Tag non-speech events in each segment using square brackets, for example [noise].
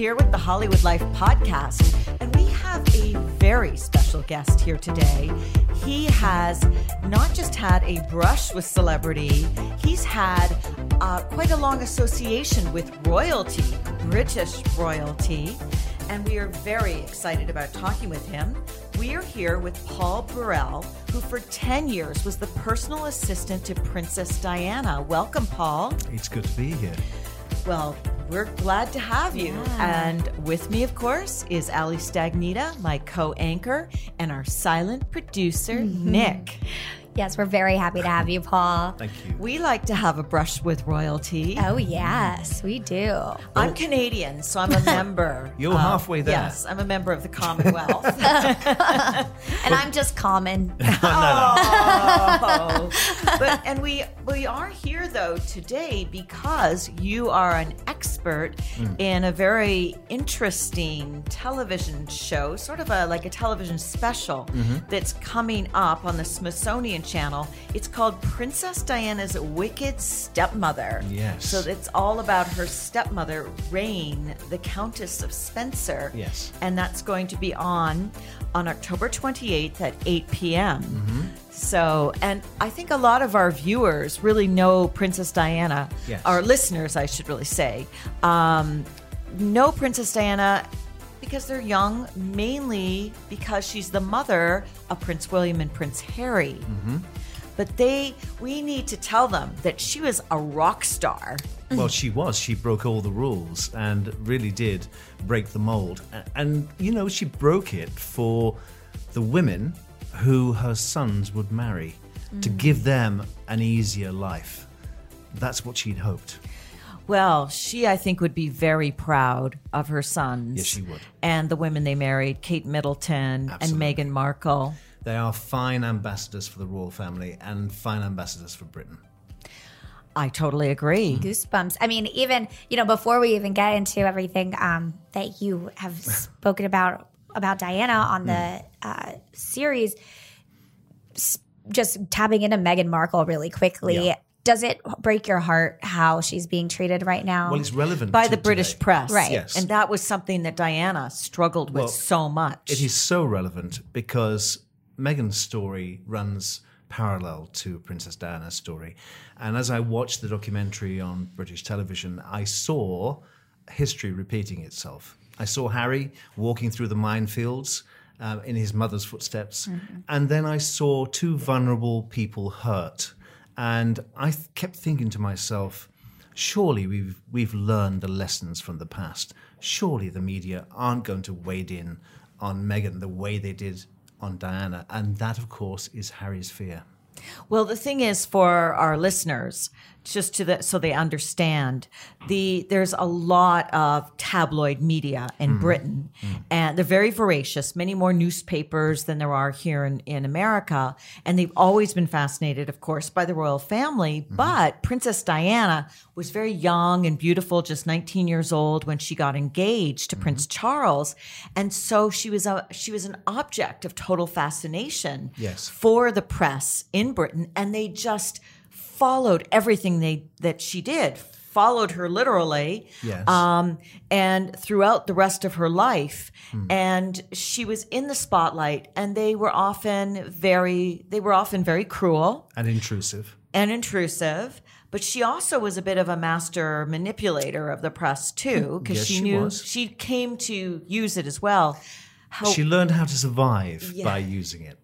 Here with the Hollywood Life podcast, and we have a very special guest here today. He has not just had a brush with celebrity, he's had uh, quite a long association with royalty, British royalty, and we are very excited about talking with him. We are here with Paul Burrell, who for 10 years was the personal assistant to Princess Diana. Welcome, Paul. It's good to be here. Well, we're glad to have you. And with me, of course, is Ali Stagnita, my co anchor, and our silent producer, mm-hmm. Nick. Yes, we're very happy to have you, Paul. Thank you. We like to have a brush with royalty. Oh, yes, we do. I'm Canadian, so I'm a [laughs] member. You're of- halfway there. Yes, I'm a member of the Commonwealth. [laughs] [laughs] And I'm just common. No, Oh. but and we we are here though today because you are an expert mm. in a very interesting television show, sort of a like a television special mm-hmm. that's coming up on the Smithsonian Channel. It's called Princess Diana's Wicked Stepmother. Yes. So it's all about her stepmother, Raine, the Countess of Spencer. Yes. And that's going to be on on October 28th at 8 p.m. Mm-hmm. So, and I think a lot of our viewers really know Princess Diana. Yes. Our listeners, I should really say, um, know Princess Diana because they're young, mainly because she's the mother of Prince William and Prince Harry. Mm-hmm. But they, we need to tell them that she was a rock star. Well, she was. She broke all the rules and really did break the mold. And, you know, she broke it for the women who her sons would marry to give them an easier life. That's what she'd hoped. Well, she, I think, would be very proud of her sons. Yes, she would. And the women they married, Kate Middleton Absolutely. and Meghan Markle. They are fine ambassadors for the royal family and fine ambassadors for Britain. I totally agree. Goosebumps. I mean, even, you know, before we even get into everything um, that you have spoken about about Diana on the uh, series, s- just tapping into Meghan Markle really quickly. Yeah. Does it break your heart how she's being treated right now? Well, it's relevant By to the British today. press. Right. Yes. And that was something that Diana struggled with so much. It is so relevant because Meghan's story runs parallel to Princess Diana's story. And as I watched the documentary on British television, I saw history repeating itself. I saw Harry walking through the minefields um, in his mother's footsteps. And then I saw two vulnerable people hurt. And I th- kept thinking to myself, surely we've we've learned the lessons from the past. Surely the media aren't going to wade in on Meghan the way they did on Diana, and that, of course, is Harry's fear. Well, the thing is for our listeners, just to the, so they understand, the there's a lot of tabloid media in mm. Britain, mm. and they're very voracious. Many more newspapers than there are here in, in America, and they've always been fascinated, of course, by the royal family. Mm-hmm. But Princess Diana was very young and beautiful, just 19 years old when she got engaged to Prince mm-hmm. Charles, and so she was a she was an object of total fascination Yes. for the press in Britain, and they just followed everything they that she did, followed her literally, Yes. um, and throughout the rest of her life. And she was in the spotlight, and they were often very they were often very cruel And intrusive. and intrusive. But she also was a bit of a master manipulator of the press too, because Yes, she, she knew was. she came to use it as well. How She learned how to survive Yeah. by using it.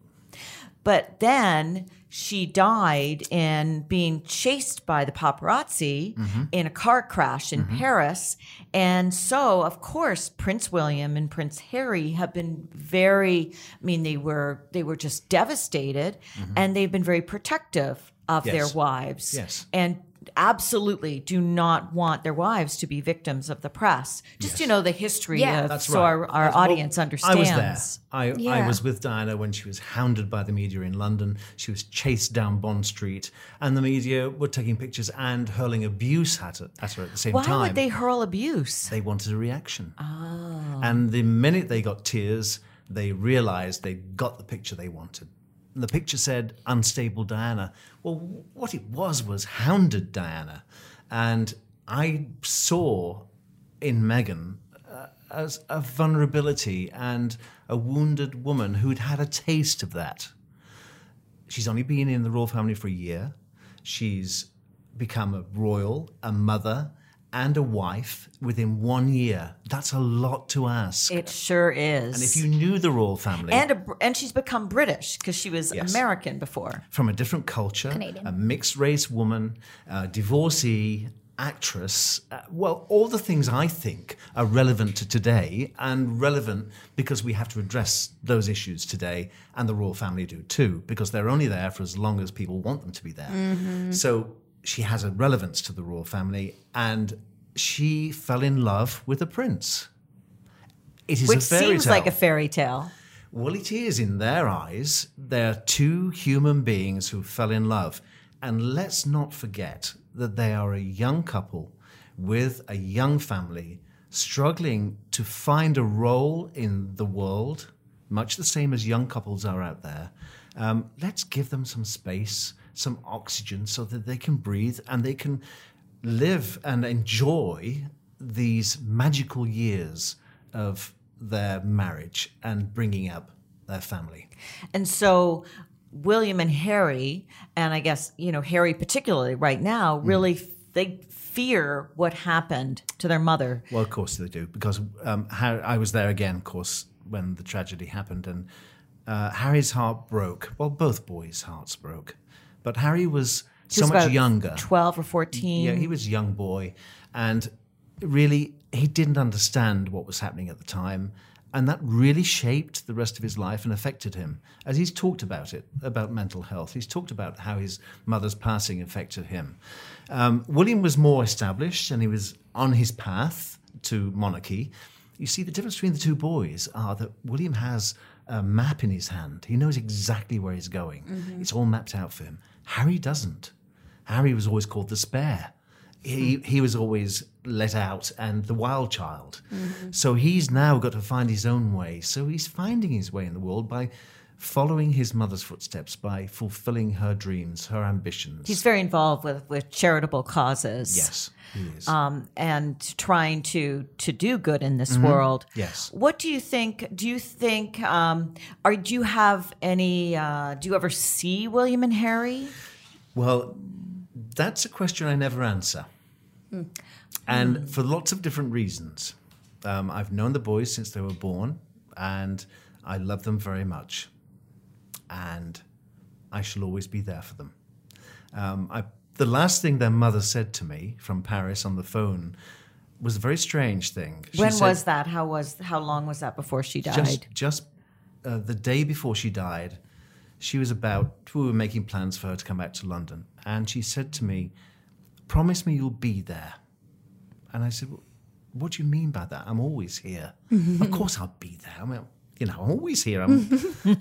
But then she died in being chased by the paparazzi Mm-hmm. in a car crash in Paris. And so, of course, Prince William and Prince Harry have been very I mean they were they were just devastated and they've been very protective of their Mm-hmm. Wives. Yes. And absolutely do not want their wives to be victims of the press. Just to know the history Yeah. of That's so right. our, our That's- well, audience understands. I was there. I, I was with Diana when she was hounded by the media in London. She was chased down Bond Street, and the media were taking pictures and hurling abuse at her at, her at the same Why time. Why would they hurl abuse? They wanted a reaction. Oh. And the minute they got tears, they realized they got the picture they wanted. The picture said unstable Diana. Well, what it was was hounded Diana. And I saw in Meghan uh, as a vulnerability and a wounded woman who'd had a taste of that. She's only been in the royal family for a year. She's become a royal, a mother, and a wife within one year. That's a lot to ask. It sure is. and if you knew the royal family and a, and she's become British because she was Yes. American before. from a different culture, Canadian. a mixed race woman, a divorcee, actress, uh, well, all the things I think are relevant to today and relevant because we have to address those issues today, and the royal family do too, because they're only there for as long as people want them to be there. So she has a relevance to the royal family, and she fell in love with a prince. It is Which a fairy seems tale. like a fairy tale. Well, it is in their eyes. They're two human beings who fell in love. And let's not forget that they are a young couple with a young family struggling to find a role in the world, much the same as young couples are out there. Um, let's give them some space, some oxygen, so that they can breathe and they can live and enjoy these magical years of their marriage and bringing up their family. And so William and Harry, and I guess, you know, Harry particularly right now, Hmm. really they fear what happened to their mother. Well, of course they do, because um, Harry, I was there again, of course, when the tragedy happened, and uh, Harry's heart broke. Well, both boys' hearts broke, but Harry was He so was much younger. 12 or 14. Yeah, he was a young boy, and really, he didn't understand what was happening at the time. And that really shaped the rest of his life and affected him. As he's talked about it, about mental health, he's talked about how his mother's passing affected him. Um, William was more established and he was on his path to monarchy. You see, the difference between the two boys are that William has a map in his hand. He knows exactly where he's going. It's all mapped out for him. Harry doesn't. Harry was always called the spare. He, he was always let out and the wild child. Mm-hmm. So he's now got to find his own way. So he's finding his way in the world by following his mother's footsteps, by fulfilling her dreams, her ambitions. He's very involved with, with charitable causes. yes, he is. Um, and trying to to do good in this world. Mm-hmm. Yes. What do you think? Do you think? Um, are do you have any? Uh, do you ever see William and Harry? Well, that's a question I never answer. And for lots of different reasons. Um, I've known the boys since they were born, and I love them very much. And I shall always be there for them. Um, I, the last thing their mother said to me from Paris on the phone was a very strange thing. She when said- was that? How was? How long was that before she died? just just uh, the day before she died, she was about. We were making plans for her to come back to London, and she said to me, "Promise me you'll be there." And I said, "Well, "What do you mean by that? I'm always here. [laughs] of course I'll be there. I mean, you know, I'm always here. I'm,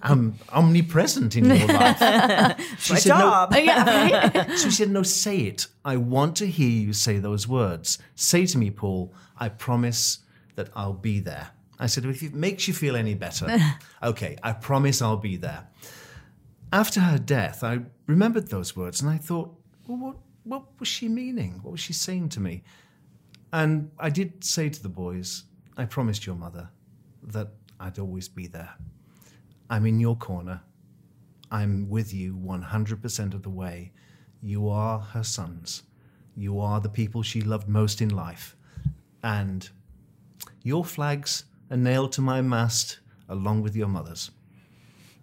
I'm omnipresent in your life." [laughs] she My said, job. [laughs] No, so she said, No, say it. I want to hear you say those words. Say to me, Paul, I promise that I'll be there. I said, If it makes you feel any better, [laughs] okay, I promise I'll be there. After her death, I remembered those words and I thought, Well, what, what was she meaning? What was she saying to me? And I did say to the boys, I promised your mother that I'd always be there. I'm in your corner. I'm with you 100% of the way. You are her sons. You are the people she loved most in life. And your flags are nailed to my mast along with your mother's.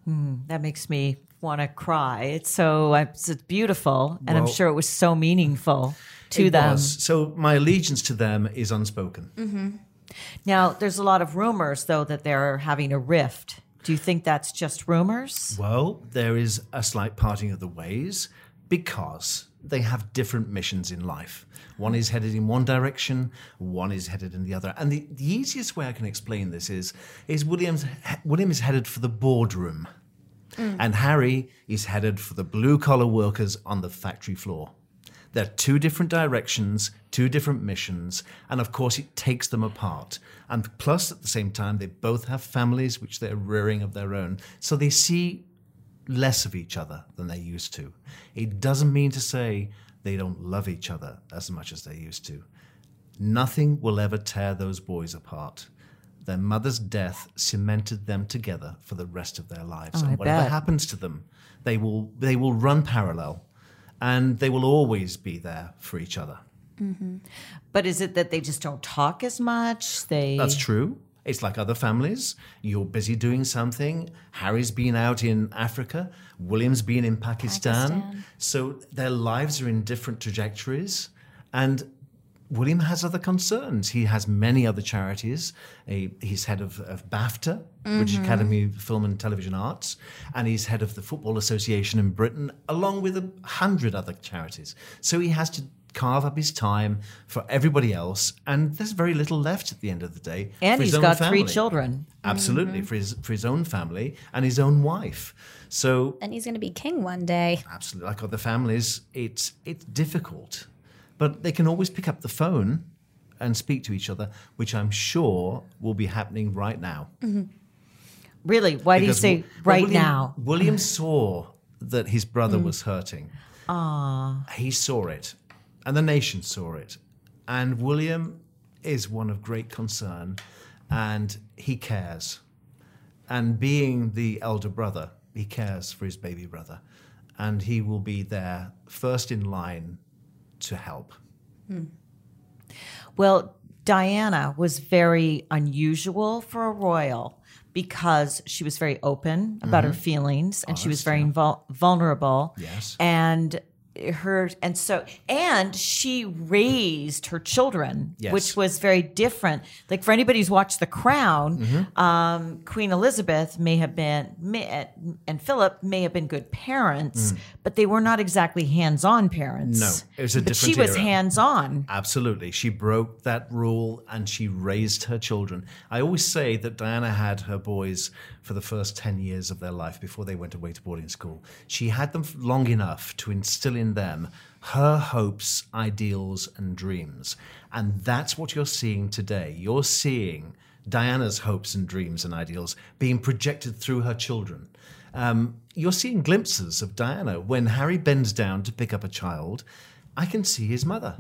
Hmm, that makes me want to cry. It's so it's beautiful, and I'm sure it was so meaningful to It them. was. So my allegiance to them is unspoken. Mm-hmm. Now, there's a lot of rumors, though, that they're having a rift. Do you think that's just rumors? Well, there is a slight parting of the ways because they have different missions in life. One is headed in one direction, one is headed in the other. And the, the easiest way I can explain this is, is William's, William is headed for the boardroom, mm. and Harry is headed for the blue collar workers on the factory floor. They're two different directions, two different missions, and of course it takes them apart. And plus, at the same time, they both have families which they're rearing of their own, so they see less of each other than they used to. It doesn't mean to say they don't love each other as much as they used to. Nothing will ever tear those boys apart. Their mother's death cemented them together for the rest of their lives. Oh, I and whatever bet. happens to them, they will they will run parallel and they will always be there for each other. Mm-hmm. But is it that they just don't talk as much? They That's true. It's like other families. You're busy doing something. Harry's been out in Africa. William's been in Pakistan. Pakistan. So their lives are in different trajectories. And William has other concerns. He has many other charities. He- he's head of, of BAFTA, British mm-hmm. Academy of Film and Television Arts, and he's head of the Football Association in Britain, along with a hundred other charities. So he has to carve up his time for everybody else, and there's very little left at the end of the day. and for his he's own got three children. Absolutely, mm-hmm. for his for his own family and his own wife. So And he's going to be king one day. absolutely like other families it's it's difficult but they can always pick up the phone and speak to each other which i'm sure will be happening right now. Mm-hmm. Really? Why do you Because say well, right William, now? william [laughs] saw that his brother mm. was hurting. Ah. He saw it and the nation saw it. And william is one of great concern and he cares. And being the elder brother, he cares for his baby brother, and he will be there first in line to help. Hmm. Well, Diana was very unusual for a royal because she was very open about her mm-hmm. feelings and she oh, was very vul- vulnerable. Yes. And her and so and she raised her children Yes. which was very different like for anybody who's watched the crown Mm-hmm. um, queen elizabeth may have been may, and philip may have been good parents but they were not exactly hands-on parents Mm. No, it was a but she was era. hands-on Absolutely. She broke that rule and she raised her children. I always say that Diana had her boys for the first 10 years of their life before they went away to boarding school. She had them long enough to instill in them her hopes, ideals, and dreams. And that's what you're seeing today. You're seeing Diana's hopes and dreams and ideals being projected through her children. Um, you're seeing glimpses of Diana when Harry bends down to pick up a child. I can see his mother.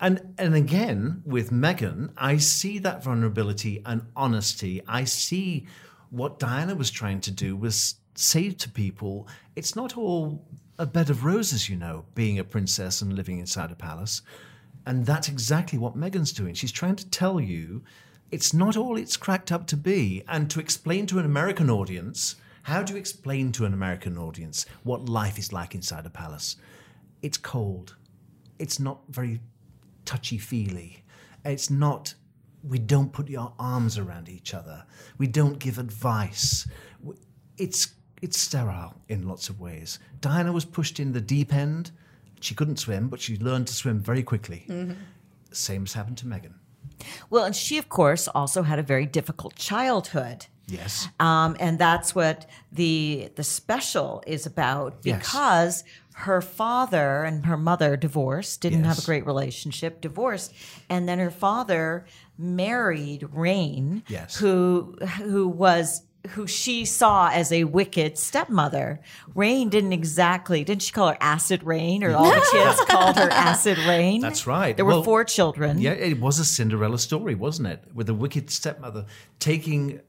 And and again with Meghan, I see that vulnerability and honesty. I see what Diana was trying to do was say to people, it's not all a bed of roses, you know, being a princess and living inside a palace. And that's exactly what Meghan's doing. She's trying to tell you it's not all it's cracked up to be. And to explain to an American audience, how do you explain to an American audience what life is like inside a palace? It's cold. It's not very touchy feely. It's not, we don't put your arms around each other. We don't give advice. It's, it's sterile in lots of ways. Diana was pushed in the deep end. She couldn't swim, but she learned to swim very quickly. Same has happened to Meghan. Well, and she, of course, also had a very difficult childhood. Yes. Um, and that's what the the special is about Yes. because her father and her mother divorced, didn't have a great relationship, divorced, and then her father married Raine, Yes. who who was who she saw as a wicked stepmother. Raine didn't exactly didn't she call her acid rain or all the [laughs] kids called her acid rain? That's right. There were four children. Yeah, it was a Cinderella story, wasn't it? With a wicked stepmother taking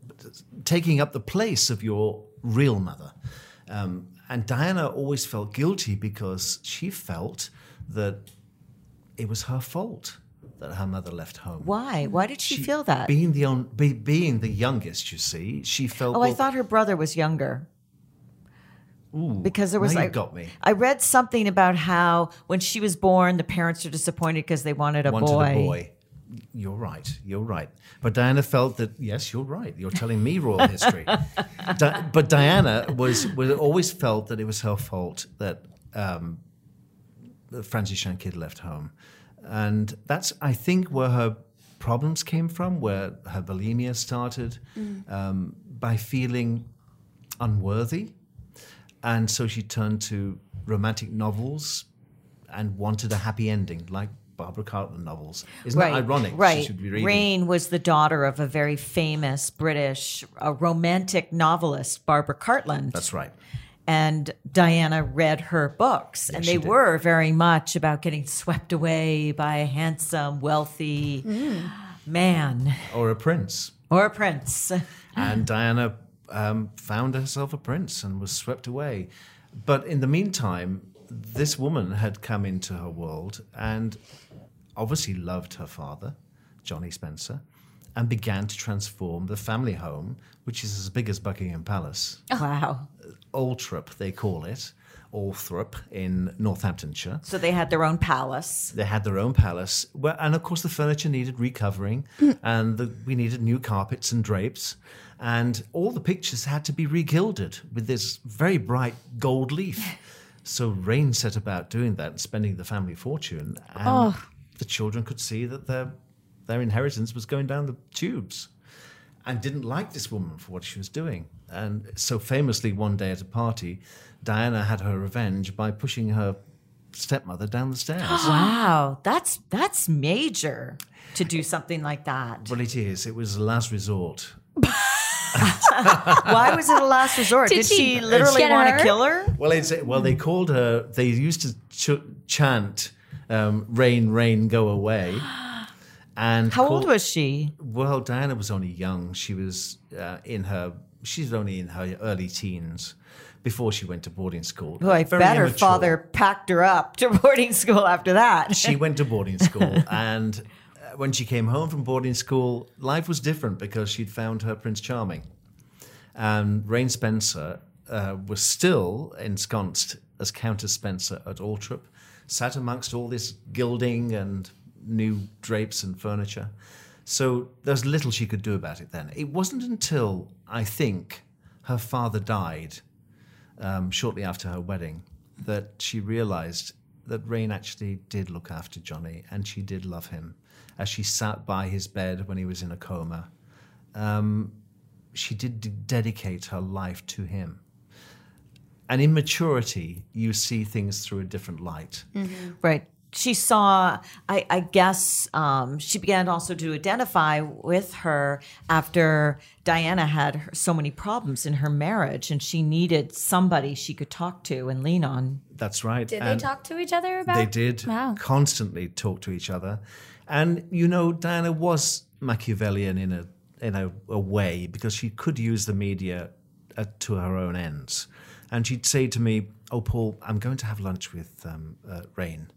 taking up the place of your real mother. Um, and Diana always felt guilty because she felt that it was her fault that her mother left home. Why? Why did she, feel that? Being the on, be, being the youngest, you see, she felt. oh, I thought her brother was younger. because there was like got me. I read something about how when she was born, the parents are disappointed because they wanted a wanted boy. a boy. You're right. You're right. But Diana felt that yes, you're right. You're telling me royal history. Di- but Diana was, was always felt that it was her fault that um, Frances Shand Kydd left home, and that's I think where her problems came from, where her bulimia started, um, by feeling unworthy, and so she turned to romantic novels and wanted a happy ending, like Barbara Cartland novels. Isn't that ironic? Right. She should be. Raine was the daughter of a very famous British uh, romantic novelist, Barbara Cartland. That's right. And Diana read her books, and they were very much about getting swept away by a handsome, wealthy man Or a prince. or a prince. [laughs] and Diana um, found herself a prince and was swept away. But in the meantime, this woman had come into her world and obviously loved her father, Johnny Spencer, and began to transform the family home, which is as big as Buckingham Palace. [laughs] Wow. Althorp, they call it, Althorp in Northamptonshire. So they had their own palace. They had their own palace, well, and of course the furniture needed recovering, hmm. and the, we needed new carpets and drapes, and all the pictures had to be regilded with this very bright gold leaf. [laughs] So Raine set about doing that and spending the family fortune, and oh. the children could see that their their inheritance was going down the tubes, and didn't like this woman for what she was doing. And so famously, one day at a party, Diana had her revenge by pushing her stepmother down the stairs. [gasps] Wow, that's that's major to do something like that. Well, it is. It was a last resort. [laughs] Why was it a last resort? Did Did, she she, literally want to kill her? Well, it's, well, they called her. They used to ch- chant um, "Rain, rain, go away." [gasps] [gasps] And How call- old was she? Well, Diana was only young. She was uh, in her. She's only in her early teens before she went to boarding school. Well, I Very bet her immature. father packed her up to [laughs] boarding school after that. [laughs] she went to boarding school [laughs] and uh, when she came home from boarding school life was different because she'd found her prince charming and raine spencer uh, was still ensconced as countess spencer at althorp sat amongst all this gilding and new drapes and furniture so there's little she could do about it then it wasn't until i think her father died um, shortly after her wedding that she realized that Raine actually did look after Johnny and she did love him. As she sat by his bed when he was in a coma, um, she did d- dedicate her life to him. And in maturity, you see things through a different light. Right. She saw, I, I guess, um, she began also to identify with her after Diana had her, so many problems in her marriage and she needed somebody she could talk to and lean on. That's right. Did And- they talk to each other about? They did Wow. constantly talk to each other, and you know Diana was Machiavellian in a in a, a way because she could use the media uh, to her own ends, and she'd say to me, "Oh, Paul, I'm going to have lunch with um, uh, Raine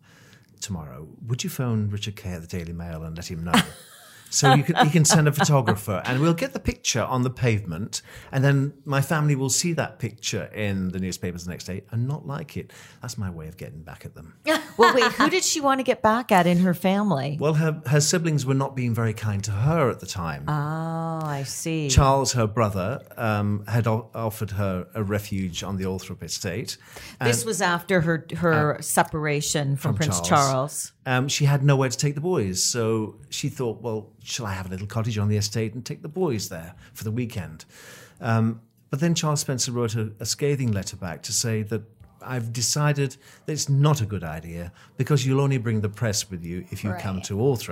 tomorrow. Would you phone Richard at the Daily Mail and let him know?" [laughs] So you can, you can send a photographer, and we'll get the picture on the pavement, and then my family will see that picture in the newspapers the next day and not like it. That's my way of getting back at them. [laughs] Well, wait, who did she want to get back at in her family? Well, her, her siblings were not being very kind to her at the time. Oh, I see. Charles, her brother, um, had o- offered her a refuge on the Althorp estate. this was after her her separation from, from Prince Charles. Charles. Um, she had nowhere to take the boys, so she thought, well, shall I have a little cottage on the estate and take the boys there for the weekend? Um, but then Charles Spencer wrote a, a scathing letter back to say that I've decided that it's not a good idea because you'll only bring the press with you if you come to Althorp.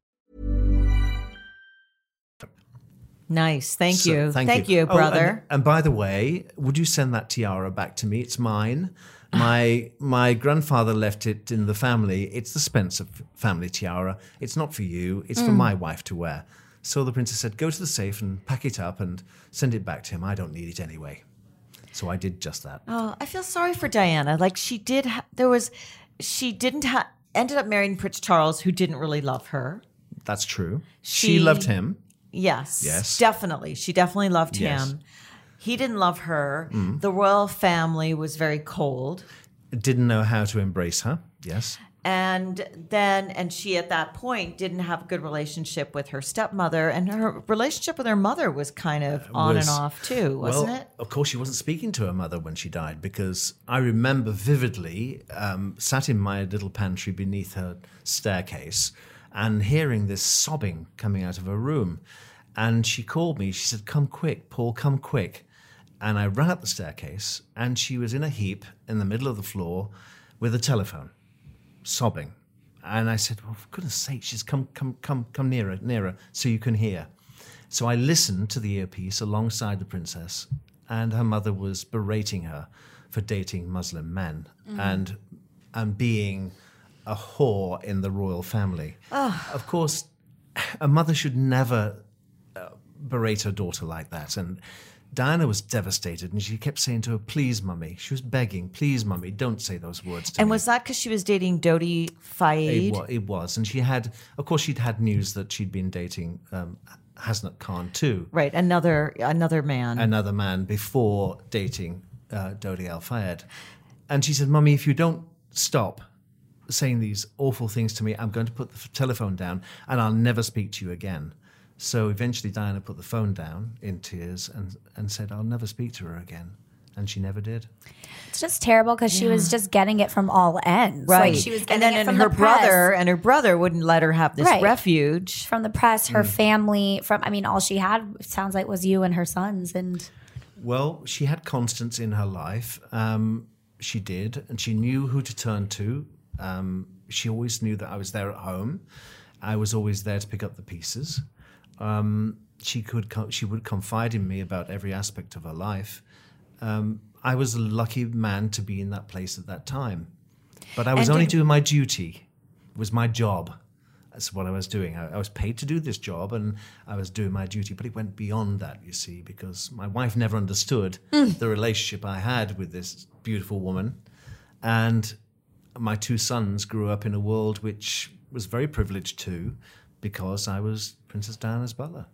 Nice. Thank So, you. Thank, you, Oh, and- brother. and, by the way, would you send that tiara back to me? It's mine. My my grandfather left it in the family. It's the Spencer family tiara. It's not for you. It's Mm. for my wife to wear. So the princess said, "Go to the safe and pack it up and send it back to him. I don't need it anyway." So I did just that. Oh, I feel sorry for Diana. Like she did. Ha- there was, she didn't have. Ended up marrying Prince Charles, who didn't really love her. That's true. She- She, loved him. Yes. Yes. Definitely. She definitely loved Yes. him. He didn't love her. The royal family was very cold. Didn't know how to embrace her. Yes. And then, and she at that point didn't have a good relationship with her stepmother, and her relationship with her mother was kind of on was- and off too, wasn't well, it? Of course, she wasn't speaking to her mother when she died because I remember vividly um, sat in my little pantry beneath her staircase and hearing this sobbing coming out of her room. And she called me. She said, Come quick, Paul, come quick. And I ran up the staircase and she was in a heap in the middle of the floor with a telephone, sobbing. And I said, Well, for goodness sake, she's come, come, come, come nearer, nearer, so you can hear. So I listened to the earpiece alongside the princess, and her mother was berating her for dating Muslim men mm. and and being a whore in the royal family. Of course, a mother should never uh, berate her daughter like that. And Diana was devastated, and she kept saying to her, "Please, mummy." She was begging, "Please, mummy, don't say those words to And me." was that because she was dating Dodi Fayed? It, wa- it was, and she had, of course, she'd had news that she'd been dating um, Hasnat Khan too, Right, another another man. another man before dating uh, Dodi Al Fayed. And she said, "Mummy, if you don't stop saying these awful things to me, I'm going to put the f- telephone down, and I'll never speak to you again." So eventually, Diana put the phone down in tears and and said, "I'll never speak to her again," and she never did. It's just terrible because she was just getting it from all ends. right. Like she was and getting then it and from her the press, brother and her brother wouldn't let her have this Right. refuge. from the press, Mm. her family, from I mean, all she had sounds like was you and her sons, and Well, she had Constance in her life. Um, she did, and she knew who to turn to. Um, she always knew that I was there at home. I was always there to pick up the pieces. Um, she could, co- she would confide in me about every aspect of her life. Um, I was a lucky man to be in that place at that time, but I was And only doing my duty. It was my job. That's what I was doing. I, I was paid to do this job and I was doing my duty, but it went beyond that, you see, because my wife never understood the relationship I had with this beautiful woman. And my two sons grew up in a world which was very privileged too, because I was Princess Diana's butler.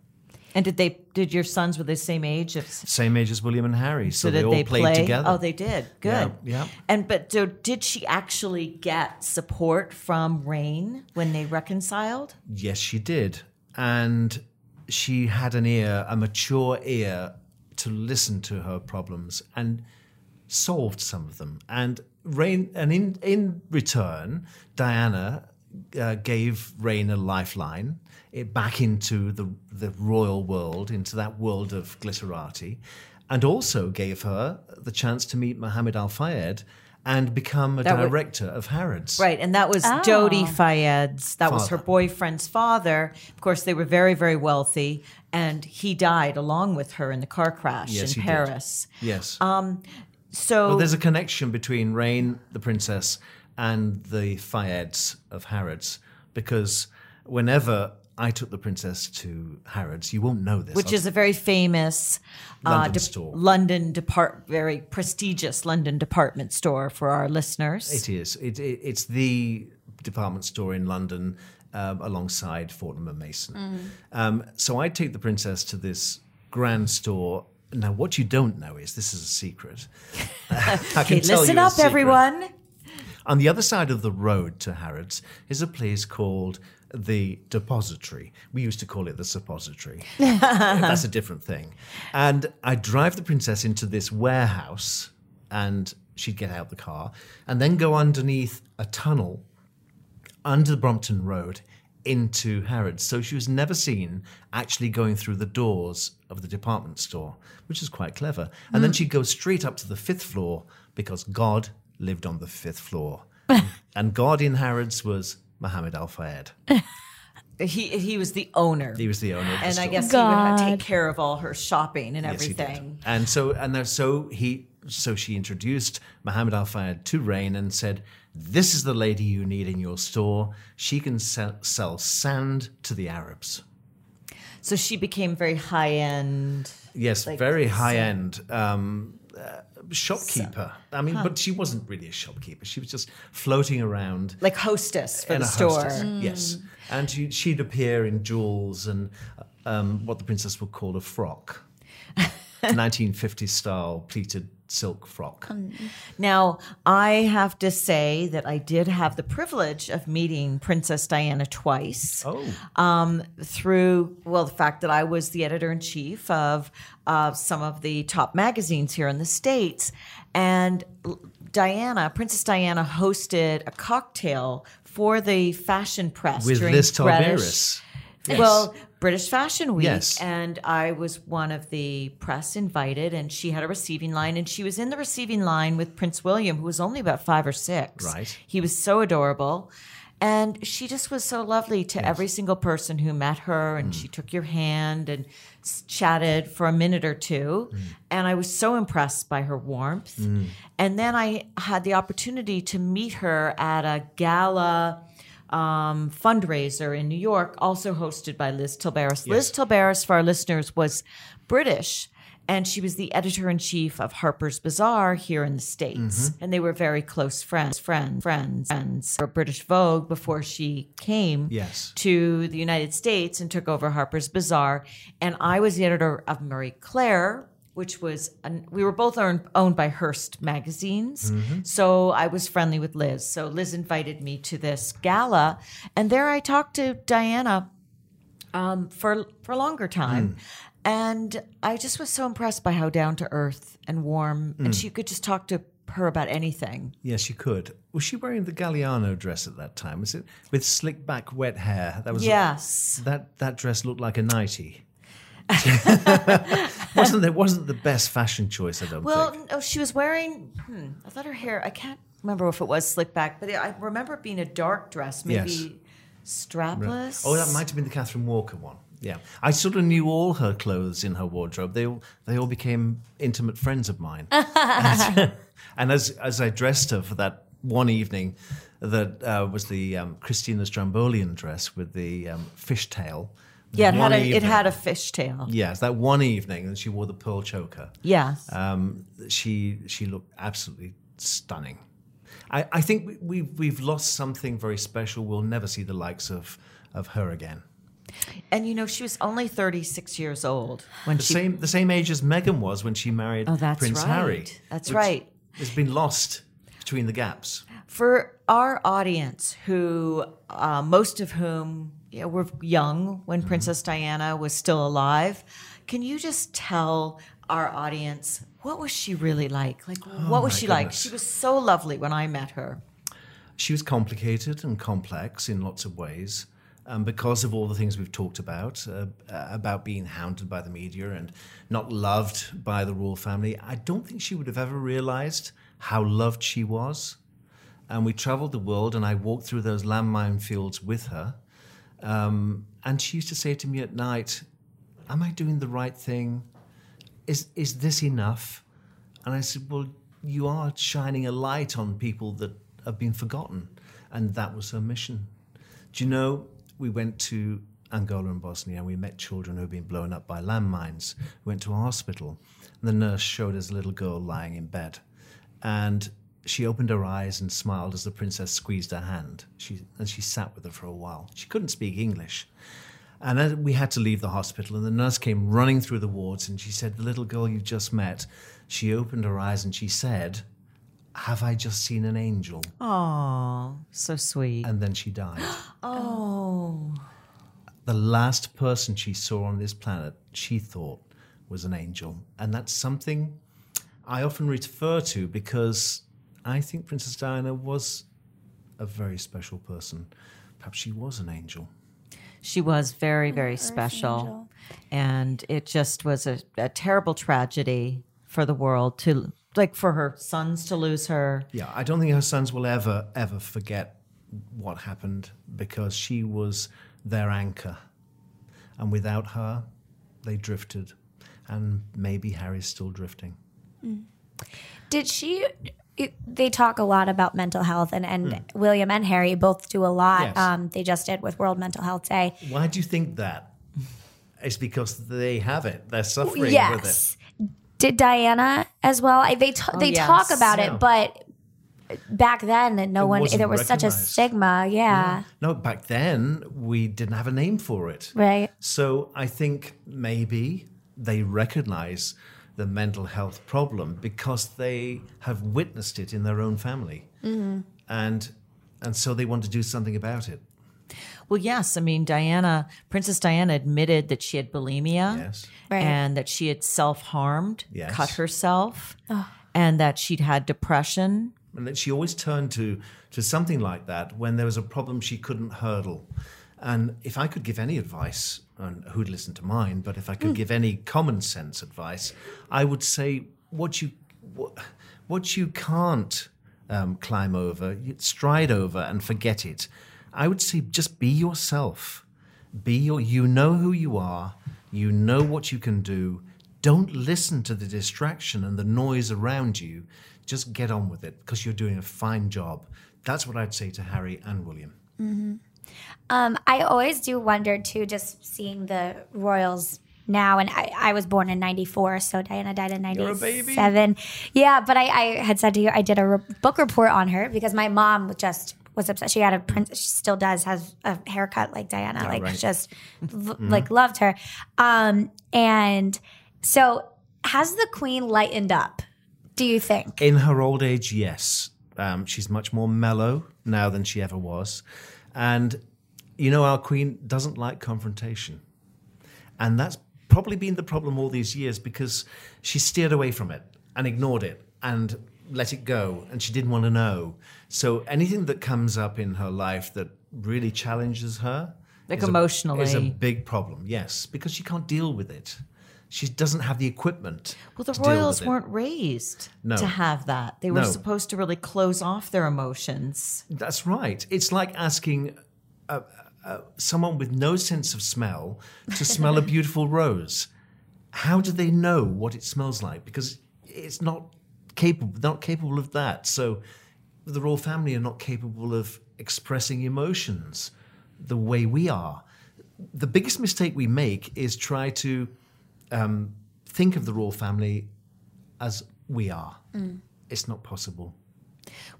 And did they? Did your sons were the same age? Of, Same age as William and Harry, so, so they all they played play together. Oh, they did. Good. Yeah, yeah. And but so did she actually get support from Raine when they reconciled? Yes, she did. And she had an ear, a mature ear, to listen to her problems and solved some of them. And Raine, and in, in return, Diana uh, gave Raine a lifeline it back into the, the royal world, into that world of glitterati, and also gave her the chance to meet Mohammed Al Fayed and become a That would- director of Harrods. Right, and that was Dodi Fayed's. That was her boyfriend's father. Of course, they were very, very wealthy, and he died along with her in the car crash Yes, in he did. Paris. Yes. So Well, there's a connection between Raine, the princess, and the Fayeds of Harrods because whenever I took the princess to Harrods, you won't know this. which is a very famous London de- store. London depart, very prestigious London department store for our listeners. It is. It, it, it's the department store in London um, alongside Fortnum and Mason. Um, so I take the princess to this grand store. Now, what you don't know is this is a secret. [laughs] I can Okay, tell listen you up, everyone. On the other side of the road to Harrods is a place called the Depository. We used to call it the Suppository. [laughs] That's a different thing. And I'd drive the princess into this warehouse and she'd get out the car and then go underneath a tunnel under the Brompton Road into Harrods. So she was never seen actually going through the doors of the department store, which is quite clever. And then mm. she'd go straight up to the fifth floor because God lived on the fifth floor. [laughs] and God in Harrods was Mohammed Al Fayed. [laughs] he he was the owner. He was the owner, of the and I store. guess he would take care of all her shopping and Yes, he did. everything. And so and there, so he so she introduced Muhammad Al Fayed to Raine and said, "This is the lady you need in your store. She can sell, sell sand to the Arabs." So she became very high end. Yes, Like very high end um, uh, shopkeeper. I mean, but she wasn't really a shopkeeper. She was just floating around like hostess for the a store. hostess. Yes, and she, she'd appear in jewels and um, what the princess would call a frock, [laughs] 1950s style pleated silk frock. Now, I have to say that I did have the privilege of meeting Princess Diana twice. Oh. Um, through, well, the fact that I was the editor in chief of uh, some of the top magazines here in the States. And Diana, Princess Diana, hosted a cocktail for the fashion press With during Liz British- Tilberis. Yes. Well, British Fashion Week. Yes. And I was one of the press invited, and she had a receiving line, and she was in the receiving line with Prince William, who was only about five or six. Right. He was so adorable. And she just was so lovely to every single person who met her, Mm. and she took your hand and chatted for a minute or two. Mm. And I was so impressed by her warmth. And then I had the opportunity to meet her at a gala um, fundraiser in New York, also hosted by Liz Tilberis. Liz Tilberis, for our listeners, was British. And she was the editor in chief of Harper's Bazaar here in the States. And they were very close friends, friends, friends, friends. For British Vogue before she came Yes. to the United States and took over Harper's Bazaar. And I was the editor of Marie Claire, which was, an, we were both owned, owned by Hearst magazines. Mm-hmm. So I was friendly with Liz. So Liz invited me to this gala. And there I talked to Diana um, for, for a longer time. Mm. And I just was so impressed by how down to earth and warm. And mm. she could just talk to her about anything. Yes, you could. Was she wearing the Galliano dress at that time? Was it with slick back, wet hair? That was Yes. that that dress looked like a nightie. [laughs] wasn't it? Wasn't the best fashion choice? I don't Well, think. no, she was wearing. Hmm, I thought her hair. I can't remember if it was slick back, but I remember it being a dark dress, maybe Yes. strapless. Oh, that might have been the Catherine Walker one. Yeah, I sort of knew all her clothes in her wardrobe. They all they all became intimate friends of mine. [laughs] and, and as as I dressed her for that one evening, that uh, was the um, Christina Stambolian dress with the um, fishtail. Yeah, it had a it had a fishtail. Yes, that one evening, and she wore the pearl choker. Yes. Um, she she looked absolutely stunning. I, I think we, we've we've lost something very special. We'll never see the likes of of her again. and you know, she was only 36 years old when The she same the same age as Meghan was when she married Oh, that's Prince right. Harry. That's right. It's been lost between the gaps. For our audience, who uh, most of whom you know, were young when Mm-hmm. Princess Diana was still alive, can you just tell our audience what was she really like? Like, what was Oh, she like? She was so lovely when I met her. She was complicated and complex in lots of ways. Um, because of all the things we've talked about, uh, uh, about being hounded by the media and not loved by the royal family, I don't think she would have ever realized how loved she was. And we traveled the world, and I walked through those landmine fields with her. Um, and she used to say to me at night, Am I doing the right thing? Is, is this enough? And I said, Well, you are shining a light on people that have been forgotten. And that was her mission. Do you know, we went to Angola and Bosnia and we met children who had been blown up by landmines. We went to a hospital. And the nurse showed us a little girl lying in bed. And she opened her eyes and smiled as the princess squeezed her hand. She, and she sat with her for a while. She couldn't speak English. And then we had to leave the hospital, and the nurse came running through the wards, and she said, "The little girl you've just met." She opened her eyes and she said, "Have I just seen an angel?" Oh, so sweet. And then she died. [gasps] oh, the last person she saw on this planet, she thought was an angel, and that's something I often refer to because I think Princess Diana was a very special person. Perhaps she was an angel. she was very, oh, very special. And it just was a, a terrible tragedy for the world to, like, for her sons to lose her. Yeah, I don't think her sons will ever, ever forget what happened because she was their anchor. And without her, they drifted. And maybe Harry's still drifting. Mm. Did she? It- They talk a lot about mental health, and, and William and Harry both do a lot. Yes. Um, they just did with World Mental Health Day. Why do you think that? It's because they have it. They're suffering with it. yes. Did Diana as well? I, they ta- they yes. talk about Yeah. it, but back then, no It one. There was such a recognized. stigma. Yeah. No, back then we didn't have a name for it. Right. So I think maybe they recognize the mental health problem because they have witnessed it in their own family, Mm-hmm. and and so they want to do something about it. Well, yes. I mean, Diana, Princess Diana admitted that she had bulimia Yes. Right. and that she had self harmed, Yes. cut herself, and that she'd had depression. And that she always turned to to something like that when there was a problem she couldn't hurdle. And if I could give any advice, and who'd listen to mine, but if I could give any common sense advice, I would say what you what, what you can't um, climb over, stride over and forget it. I would say just be yourself. Be your you know who you are, you know what you can do. Don't listen to the distraction and the noise around you. Just get on with it because you're doing a fine job. That's what I'd say to Harry and William. Um, I always do wonder too, just seeing the royals now. And I, I was born in '94, so Diana died in You're a baby. '97. Yeah, but I, I had said to you, I did a re- book report on her because my mom just was obsessed. She had a prince. She still does has a haircut like Diana. like right. just l- like loved her. Um, and so has the queen lightened up? Do you think? In her old age, yes. Um, she's much more mellow now than she ever was. And, you know, our queen doesn't like confrontation. And that's probably been the problem all these years because she steered away from it and ignored it and let it go. And she didn't want to know. So anything that comes up in her life that really challenges her, Like is a- emotionally. is a big problem. Yes, because she can't deal with it. She doesn't have the equipment. Well, the to deal with royals weren't raised No. to have that. They were No. supposed to really close off their emotions. That's right. It's like asking uh, uh, someone with no sense of smell to smell a [laughs] beautiful rose. How do they know what it smells like? Because it's not capable, not capable of that. So the royal family are not capable of expressing emotions the way we are. The biggest mistake we make is try to um, think of the royal family as we are. It's not possible.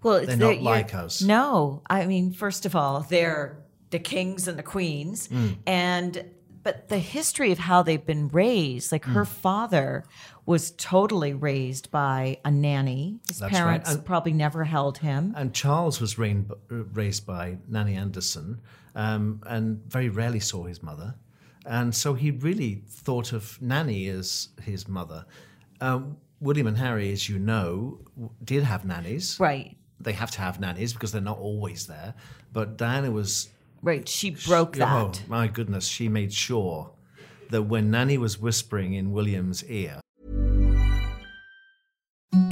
Well, it's They're the- not like us. No, I mean, first of all, they're the kings and the queens, Mm. and but the history of how they've been raised, like Mm. her father was totally raised by a nanny. His That's right. parents And- probably never held him. And Charles was rain, raised by Nanny Anderson um, and very rarely saw his mother. And so he really thought of Nanny as his mother. Um, William and Harry, as you know, w- did have nannies. Right, They have to have nannies because they're not always there. But Diana was. right. She broke Oh, that. my goodness. She made sure that when Nanny was whispering in William's ear,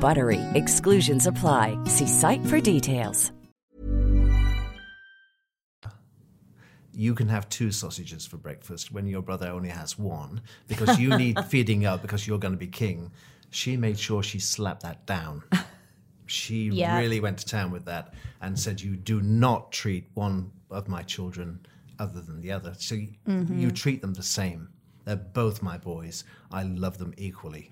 BUTTERY. Exclusions apply. See site for details. you can have two sausages for breakfast when your brother only has one because you need [laughs] feeding up because you're going to be king. She made sure she slapped that down. She [laughs] Yeah. really went to town with that and said, You do not treat one of my children other than the other. So y- you mm-hmm. treat them the same. They're both my boys. I love them equally.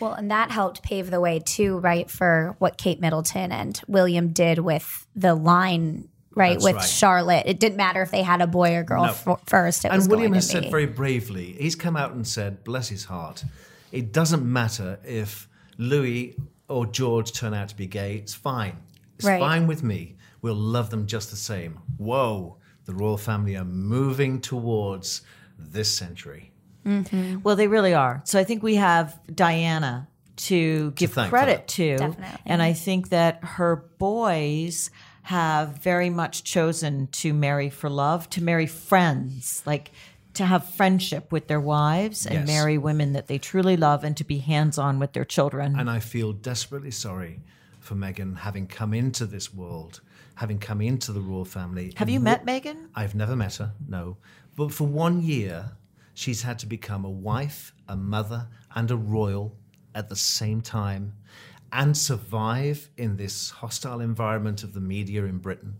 Well, and that helped pave the way too, right, for what Kate Middleton and William did with the line, right, That's with right. Charlotte. It didn't matter if they had a boy or girl No. f- first. It was and William has said very bravely, he's come out and said, bless his heart, it doesn't matter if Louis or George turn out to be gay. It's fine. It's Right. fine with me. We'll love them just the same. Whoa, the royal family are moving towards this century. Mm-hmm. Well, they really are. So I think we have Diana to give thank for credit to. Definitely. And I think that her boys have very much chosen to marry for love, to marry friends, like to have friendship with their wives and Yes. marry women that they truly love and to be hands on with their children. And I feel desperately sorry for Meghan having come into this world, having come into the royal family. have you wo- met Meghan? I've never met her, no. But for one year, she's had to become a wife, a mother, and a royal at the same time and survive in this hostile environment of the media in Britain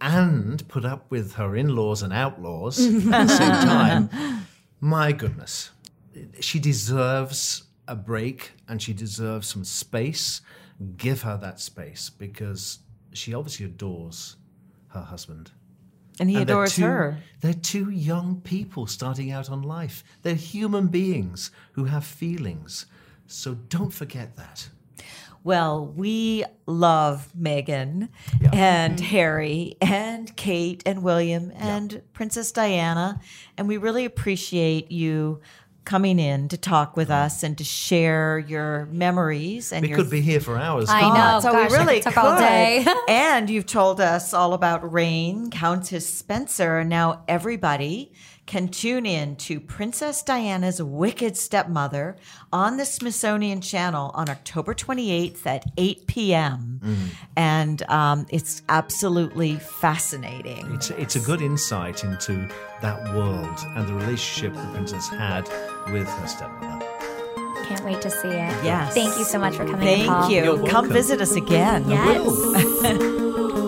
and put up with her in laws and outlaws at the [laughs] same time. My goodness. She deserves a break and she deserves some space. Give her that space because she obviously adores her husband. And he And they're adores two- her. They're two young people starting out on life. They're human beings who have feelings. So don't forget that. Well, we love Meghan Yeah. and mm-hmm. Harry and Kate and William and Princess Diana. And we really appreciate you coming in to talk with mm-hmm. us and to share your memories and We your could be here for hours. I couldn't know. so gosh, we I really could all day. [laughs] and you've told us all about Raine, Countess Spencer. and Now everybody can tune in to Princess Diana's Wicked Stepmother on the Smithsonian Channel on October 28th at 8 p.m. Mm. And um, it's absolutely fascinating. It's, it's a good insight into that world and the relationship the princess had with her stepmother. Can't wait to see it. Yes. Thank you so much for coming. in, Thank Paul. you. You're Come welcome. visit us again. Yes. Hey! [laughs] [laughs]